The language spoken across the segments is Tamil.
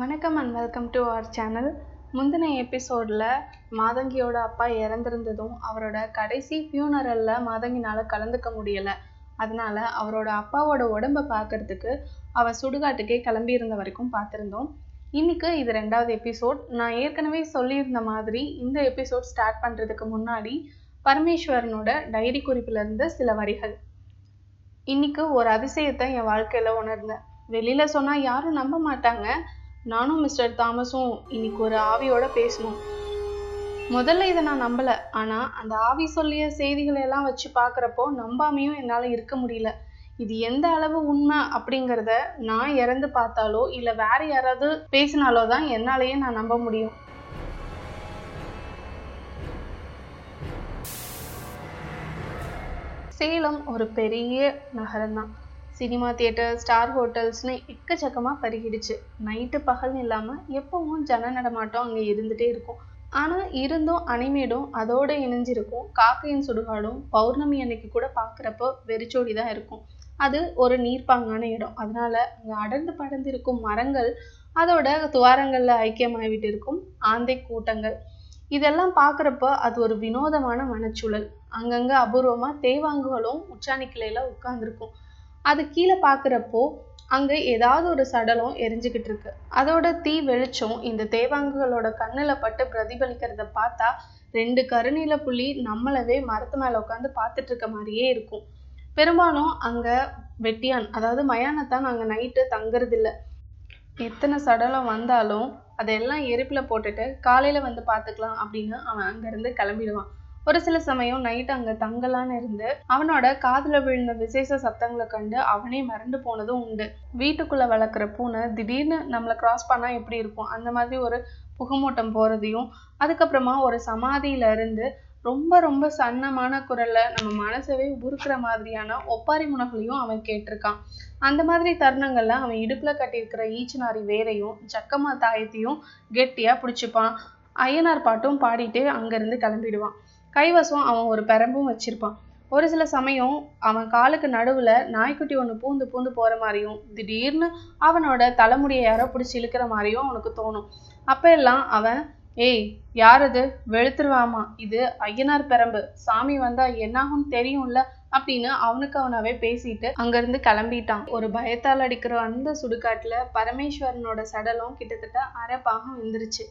வணக்கம் and welcome to our channel முந்தின எபிசோடில் மாதங்கியோட அப்பா இறந்திருந்ததும் அவரோட கடைசி ஃபியூனரலில் மாதங்கினால் கலந்துக்க முடியலை. அதனால் அவரோட அப்பாவோட உடம்பை பார்க்கறதுக்கு அவள் சுடுகாட்டுக்கே கிளம்பியிருந்த வரைக்கும் பார்த்துருந்தோம். இன்னைக்கு இது ரெண்டாவது எபிசோட் நான் ஏற்கனவே சொல்லியிருந்த மாதிரி இந்த எபிசோட் ஸ்டார்ட் பண்ணுறதுக்கு முன்னாடி பரமேஸ்வரனோட டைரி குறிப்பிலிருந்து சில வரிகள். இன்னைக்கு ஒரு அதிசயத்தை என் வாழ்க்கையில் உணர்ந்தேன். வெளியில் சொன்னால் யாரும் நம்ப மாட்டாங்க. நானும் மிஸ்டர் தாமஸும் இன்னைக்கு ஒரு ஆவியோட பேசணும் முதல்ல இதை நான் நம்பல. ஆனா அந்த ஆவி சொல்லிய செய்திகளை எல்லாம் வச்சு பார்க்குறப்போ நம்பாமையும் என்னால இருக்க முடியல. இது எந்த அளவு உண்மை அப்படிங்கிறத நான் இறந்து பார்த்தாலோ இல்ல வேற யாராவது பேசினாலோ தான் என்னாலேயே நான் நம்ப முடியும். சேலம் ஒரு பெரிய நகரம்தான். சினிமா தியேட்டர் ஸ்டார் ஹோட்டல்ஸ்னு எக்கச்சக்கமாக பருகிடுச்சு. நைட்டு பகல்னு இல்லாமல் எப்பவும் ஜன நடமாட்டம் அங்கே இருந்துகிட்டே இருக்கும். ஆனால் இருந்தும் அனிமேடும் அதோடு இணைஞ்சிருக்கும். காக்கையின் சுடுகாடும் பௌர்ணமி அன்னைக்கு கூட பார்க்குறப்போ வெறிச்சோடி தான் இருக்கும். அது ஒரு நீர்ப்பாங்கான இடம். அதனால் அங்கே அடர்ந்து படர்ந்து இருக்கும் மரங்கள் அதோட துவாரங்களில் ஐக்கியமாகிவிட்டு இருக்கும் ஆந்தை கூட்டங்கள். இதெல்லாம் பார்க்குறப்ப அது ஒரு வினோதமான மனச்சூழல். அங்கங்கே அபூர்வமாக தேவாங்குகளும் உச்சாணி கிளையில உட்கார்ந்துருக்கும். அது கீழே பார்க்குறப்போ அங்கே ஏதாவது ஒரு சடலம் எரிஞ்சுக்கிட்டு இருக்கு. அதோட தீ வெளிச்சம் இந்த தேவாங்குகளோட கண்ணில் பட்டு பிரதிபலிக்கிறத பார்த்தா ரெண்டு கருநீல புள்ளி நம்மளவே மரத்து மேலே உட்காந்து பார்த்துட்டு இருக்க மாதிரியே இருக்கும். பெரும்பாலும் அங்கே வெட்டியான் அதாவது மயானத்தான் அங்கே நைட்டு தங்குறதில்ல. எத்தனை சடலம் வந்தாலும் அதெல்லாம் எரிப்பில் போட்டுட்டு காலையில் வந்து பார்த்துக்கலாம் அப்படின்னு அவன் அங்கேருந்து கிளம்பிடுவான். ஒரு சில சமயம் நைட் அங்க தங்கலான்னு இருந்து அவனோட காதுல விழுந்த விசேஷ சத்தங்களை கண்டு அவனே மறந்து போனதும் உண்டு. வீட்டுக்குள்ள வளர்க்குற பூனை திடீர்னு நம்மளை கிராஸ் பண்ணா எப்படி இருக்கும்? அந்த மாதிரி ஒரு புகமூட்டம் போறதையும் அதுக்கப்புறமா ஒரு சமாதியில இருந்து ரொம்ப ரொம்ப சன்னமான குரல்ல நம்ம மனசவே உருக்குற மாதிரியான ஒப்பாரி முனகளையும் அவன் கேட்டிருக்கான். அந்த மாதிரி தருணங்கள்ல அவன் இடுப்புல கட்டியிருக்கிற ஈச்சனாரி வேரையும் ஜக்கமா தாயத்தையும் கெட்டியா பிடிச்சிப்பான். ஐயனார் பாட்டும் பாடிட்டு அங்கிருந்து கிளம்பிடுவான். கைவசம் அவன் ஒரு பெரம்பும் வச்சிருப்பான். ஒரு சில சமயம் அவன் காலுக்கு நடுவுல நாய்க்குட்டி ஒன்று பூந்து பூந்து போற மாதிரியும் திடீர்னு அவனோட தலைமுடியை யாரோ பிடிச்சி இழுக்கிற மாதிரியும் அவனுக்கு தோணும். அப்ப எல்லாம் அவன் ஏய் யார் அது? வெளுத்துருவாமா? இது ஐயனார் பெரம்பு. சாமி வந்தா என்னாகும் தெரியும்ல? அப்படின்னு அவனுக்கு அவனாவே பேசிட்டு அங்கிருந்து கிளம்பிட்டான். ஒரு பயத்தால் அடிக்கிற அந்த சுடுகாட்டுல பரமேஸ்வரனோட சடலம் கிட்டத்தட்ட அரை பாகம் வந்துருச்சு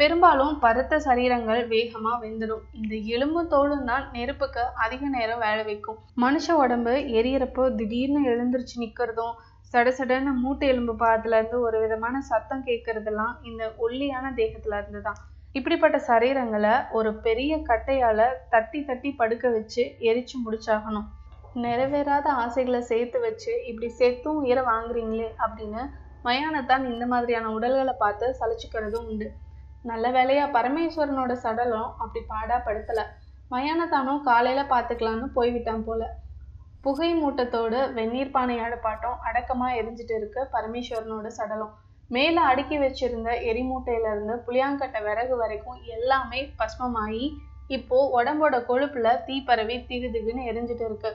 பெரும்பாலும் பருத்த சரீரங்கள் வேகமா வெந்துடும். இந்த எலும்பு தோலும் தான் நெருப்புக்கு அதிக நேரம் வேலை வைக்கும். மனுஷ உடம்பு எரியறப்போ திடீர்னு எழுந்திருச்சு நிக்கிறதும் சடசடன்னு மூட்டை எலும்பு பாதத்துல இருந்து ஒரு விதமான சத்தம் கேட்கறதெல்லாம் இந்த ஒல்லியான தேகத்துல இருந்து தான். இப்படிப்பட்ட சரீரங்களை ஒரு பெரிய கட்டையால தட்டி தட்டி படுக்க வச்சு எரிச்சு முடிச்சாகணும். நிறைவேறாத ஆசைகளை சேர்த்து வச்சு இப்படி செத்தும் உயிரை வாங்குறீங்களே அப்படின்னு மயானத்தான் இந்த மாதிரியான உடல்களை பார்த்து சலிச்சுக்கிறதும் உண்டு. நல்ல வேலையா பரமேஸ்வரனோட சடலம் அப்படி பாடா படுத்தல. மயானத்தானும் காலையில பார்த்துக்கலான்னு போய்விட்டான் போல. புகை மூட்டத்தோடு வெந்நீர் பானை அடுப்பாட்டம் அடக்கமா எரிஞ்சிட்டு இருக்கு பரமேஸ்வரனோட சடலம். மேல அடுக்கி வச்சிருந்த எரிமூட்டையில இருந்து புளியாங்கட்டை விறகு வரைக்கும் எல்லாமே பஸ்மமாயி இப்போ உடம்போட கொழுப்புல தீ பரவி திகு திகுன்னு எரிஞ்சிட்டு இருக்கு.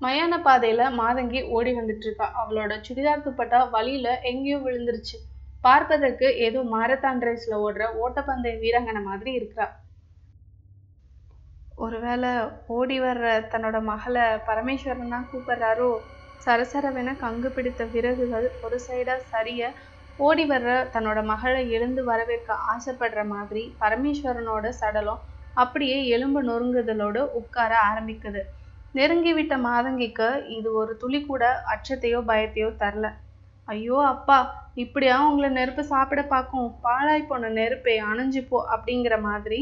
மயான பாதையில மாதங்கி ஓடி வந்துட்டு இருக்கா. அவளோட சுடிதார் துப்பட்டா வழியில எங்கேயோ விழுந்துருச்சு. பார்ப்பதற்கு ஏதோ மாரத்தான் ரேஸ்ல ஓடுற ஓட்டப்பந்தய வீராங்கனை மாதிரி இருக்கிறா. ஒருவேளை ஓடி வர்ற தன்னோட மகளை பரமேஸ்வரன் தான் கூப்பிடுறாரோ? சரசரவென கங்கு பிடித்த விறகுகள் ஒரு சைடா சரிய ஓடி வர்ற தன்னோட மகளை எழுந்து வரவேற்க ஆசைப்படுற மாதிரி பரமேஸ்வரனோட சடலம் அப்படியே எலும்பு நொறுங்குதலோடு உட்கார ஆரம்பிக்குது. நெருங்கிவிட்ட மாதங்கிக்கு இது ஒரு துளி கூட அச்சத்தையோ பயத்தையோ தரல. ஐயோ அப்பா இப்படியா? உங்களை நெருப்பு சாப்பிட பார்க்கும். பாழாய் போன நெருப்பை அணைஞ்சு போ அப்படிங்கிற மாதிரி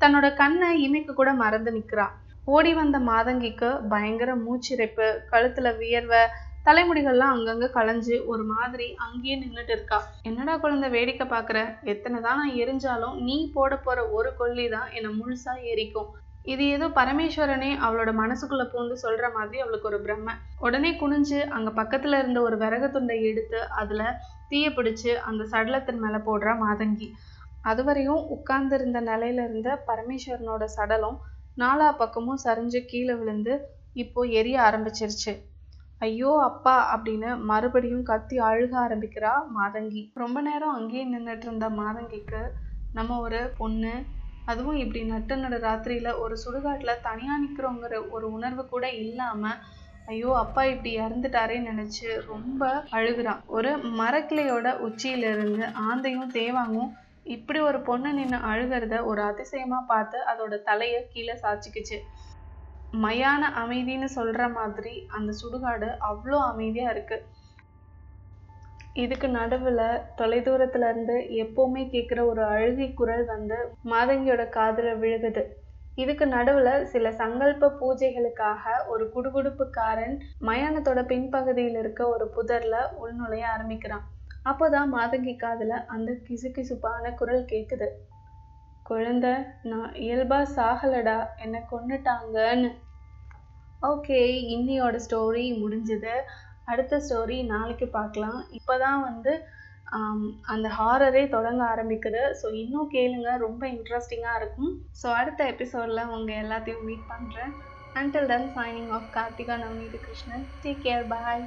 தன்னோட கண்ணை இமைக்கு கூட மறந்து நிற்கிறா ஓடி வந்த மாதங்கிக்கு பயங்கர மூச்சிறைப்பு கழுத்துல வியர்வை தலைமுடிகள்லாம் அங்கங்க களைஞ்சு ஒரு மாதிரி அங்கேயே நின்றுட்டு இருக்கா. என்னடா குழந்தை வேடிக்கை பார்க்குற? எத்தனை தான் நான் எரிஞ்சாலும் நீ போட போற ஒரு கொல்லி தான் என்னை முழுசா எரிக்கும். இது ஏதோ பரமேஸ்வரனே அவளோட மனசுக்குள்ள பூந்து சொல்ற மாதிரி அவளுக்கு ஒரு பிரம்ம. உடனே குனிஞ்சு அங்க பக்கத்துல இருந்த ஒரு விறகு துண்டை எடுத்து அதுல தீய பிடிச்சு அந்த சடலத்தின் மேல போடுறா மாதங்கி. அதுவரையும் உட்கார்ந்து இருந்த நிலையில இருந்த பரமேஸ்வரனோட சடலம் நாலா பக்கமும் சரிஞ்சு கீழே விழுந்து இப்போ எரிய ஆரம்பிச்சிருச்சு. ஐயோ அப்பா அப்படின்னு மறுபடியும் கத்தி அழுக ஆரம்பிக்கிறா மாதங்கி. ரொம்ப நேரம் அங்கேயே நின்றுட்டு இருந்த மாதங்கிக்கு நம்ம ஒரு பொண்ணு அதுவும் இப்படி நட்டு நடு ராத்திரியில் ஒரு சுடுகாட்டில் தனியாக நிற்கிறோங்கிற ஒரு உணர்வு கூட இல்லாமல் ஐயோ அப்பா இப்படி இறந்துட்டாரேன்னு நினச்சி ரொம்ப அழுகுறான். ஒரு மரக்கிளையோட உச்சியிலிருந்து ஆந்தையும் தேவாங்கும் இப்படி ஒரு பொண்ணு நின்று அழுகிறத ஒரு அதிசயமாக பார்த்து அதோட தலையை கீழே சாய்ச்சிக்கிச்சு. மயான அமைதின்னு சொல்கிற மாதிரி அந்த சுடுகாடு அவ்வளோ அமைதியாக இருக்குது இதுக்கு நடுவுல தொலைதூரத்துல இருந்து எப்பவுமே கேட்குற ஒரு அழுகை குரல் வந்து மாதங்கியோட காதுல விழுகுது. இதுக்கு நடுவுல சில சங்கல்ப பூஜைகளுக்காக ஒரு குடுகுடுப்புக்காரன் மயானத்தோட பின்பகுதியில் இருக்க ஒரு புதர்ல உள்நுழைய ஆரம்பிக்கிறான். அப்போதான் மாதங்கி காதுல அந்த கிசுகிசுப்பான குரல் கேக்குது. குழந்தை நான் இயல்பா சாகலடா என்னை கொன்னுட்டாங்கன்னு. ஓகே இன்னியோட ஸ்டோரி முடிஞ்சது. அடுத்த ஸ்டோரி நாளைக்கு பார்க்கலாம். இப்போதான் வந்து அந்த ஹாரரே தொடங்க ஆரம்பிக்குது. ஸோ இன்னும் கேளுங்க. ரொம்ப இன்ட்ரெஸ்டிங்காக இருக்கும். ஸோ அடுத்த எபிசோடில் உங்கள் எல்லாத்தையும் மீட் பண்ணுறேன் until then signing off Karthika Navaneethi Krishnan. Take care bye